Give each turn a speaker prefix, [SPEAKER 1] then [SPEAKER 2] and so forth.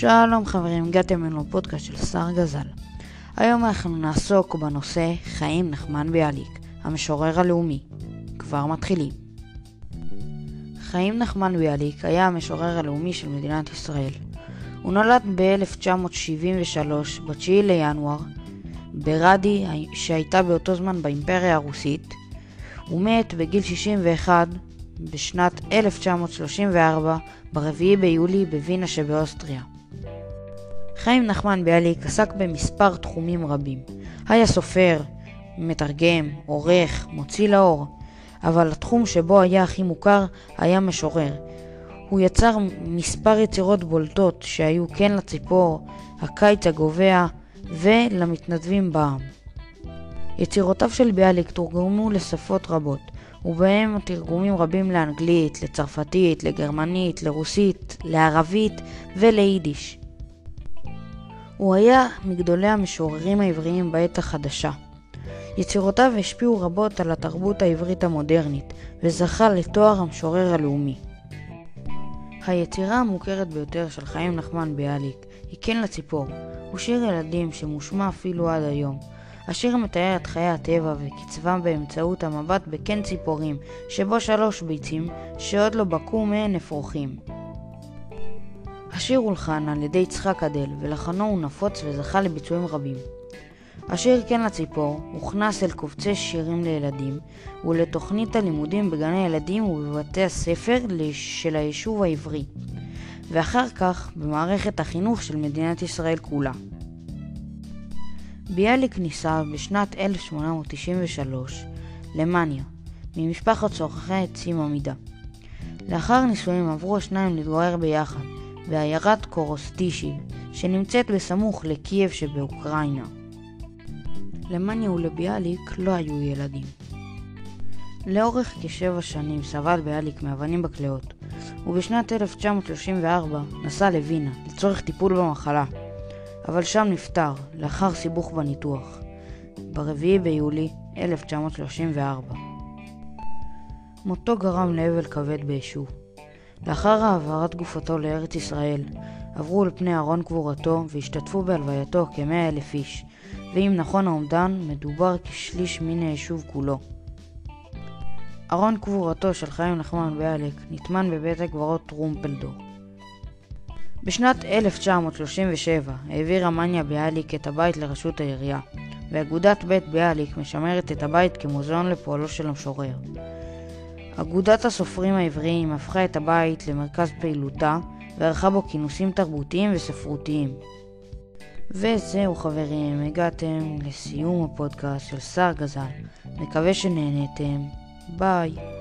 [SPEAKER 1] שלום חברים, הגעתם אלינו לפודקאסט של שר גזל. היום אנחנו נעסוק בנושא חיים נחמן ביאליק, המשורר הלאומי. כבר מתחילים. חיים נחמן ביאליק היה המשורר הלאומי של מדינת ישראל. הוא נולד ב-1973, ב-9 לינואר, ברדי, שהייתה באותו זמן באימפריה הרוסית. הוא מת בגיל 61 בשנת 1934, ב-4 ביולי בווינה שבאוסטריה. חיים נחמן ביאליק עסק במספר תחומים רבים. היה סופר, מתרגם, עורך, מוציא לאור, אבל התחום שבו היה הכי מוכר היה משורר. הוא יצר מספר יצירות בולטות שהיו כן לציפור, הקיץ הגובע ולמתנדבים בעם. יצירותיו של ביאליק תורגמו לשפות רבות, ובהם תרגומים רבים לאנגלית, לצרפתית, לגרמנית, לרוסית, לערבית וליידיש. הוא היה מגדולי המשוררים העבריים בעת החדשה. יצירותיו השפיעו רבות על התרבות העברית המודרנית, וזכה לתואר המשורר הלאומי. היצירה המוכרת ביותר של חיים נחמן ביאליק היא "כן לציפור", הוא שיר ילדים שמושמע אפילו עד היום. השיר מתאר את חיי הטבע וקצבם באמצעות המבט בקן ציפורים, שבו שלוש ביצים, שעוד לא בקעו מהן אפרוחים. השיר הולחן על ידי יצחק אדל, ולחנו הוא נפוץ וזכה לביצועים רבים. השיר כן לציפור הוכנס אל קובצי שירים לילדים ולתוכנית הלימודים בגני הילדים ובבתי הספר של היישוב העברי, ואחר כך במערכת החינוך של מדינת ישראל כולה. ביאליק נישא בשנת 1893 למאניה, ממשפחת צורכי עצים עמידה. לאחר נישואים עברו השניים להתגורר ביחד, בעיירת קורוסטישיב, שנמצאת בסמוך לקייב שבאוקראינה. למאניה ולביאליק לא היו ילדים. לאורך כשבע שנים סבל ביאליק מאבנים בכליות, ובשנת 1934 נסע לווינה לצורך טיפול במחלה, אבל שם נפטר לאחר סיבוך בניתוח, ב-4 ביולי 1934. מותו גרם לאבל כבד ביישוב. לאחר העברת גופתו לארץ ישראל, עברו על פני ארון קבורתו והשתתפו בהלווייתו כמאה אלף איש, ואם נכון האומדן, מדובר כשליש מן היישוב כולו. ארון קבורתו של חיים נחמן ביאליק נטמן בבית הקברות טרומפלדור. בשנת 1937 העבירה מניה ביאליק את הבית לרשות העירייה, ואגודת בית ביאליק משמרת את הבית כמוזיאון לפועלו של המשורר. אגודת הסופרים העבריים הפכה את הבית למרכז פעילותה וערכה בו כינוסים תרבותיים וספרותיים. וזהו חברים, הגעתם לסיום הפודקאסט של שר גזל. מקווה שנהנתם. ביי.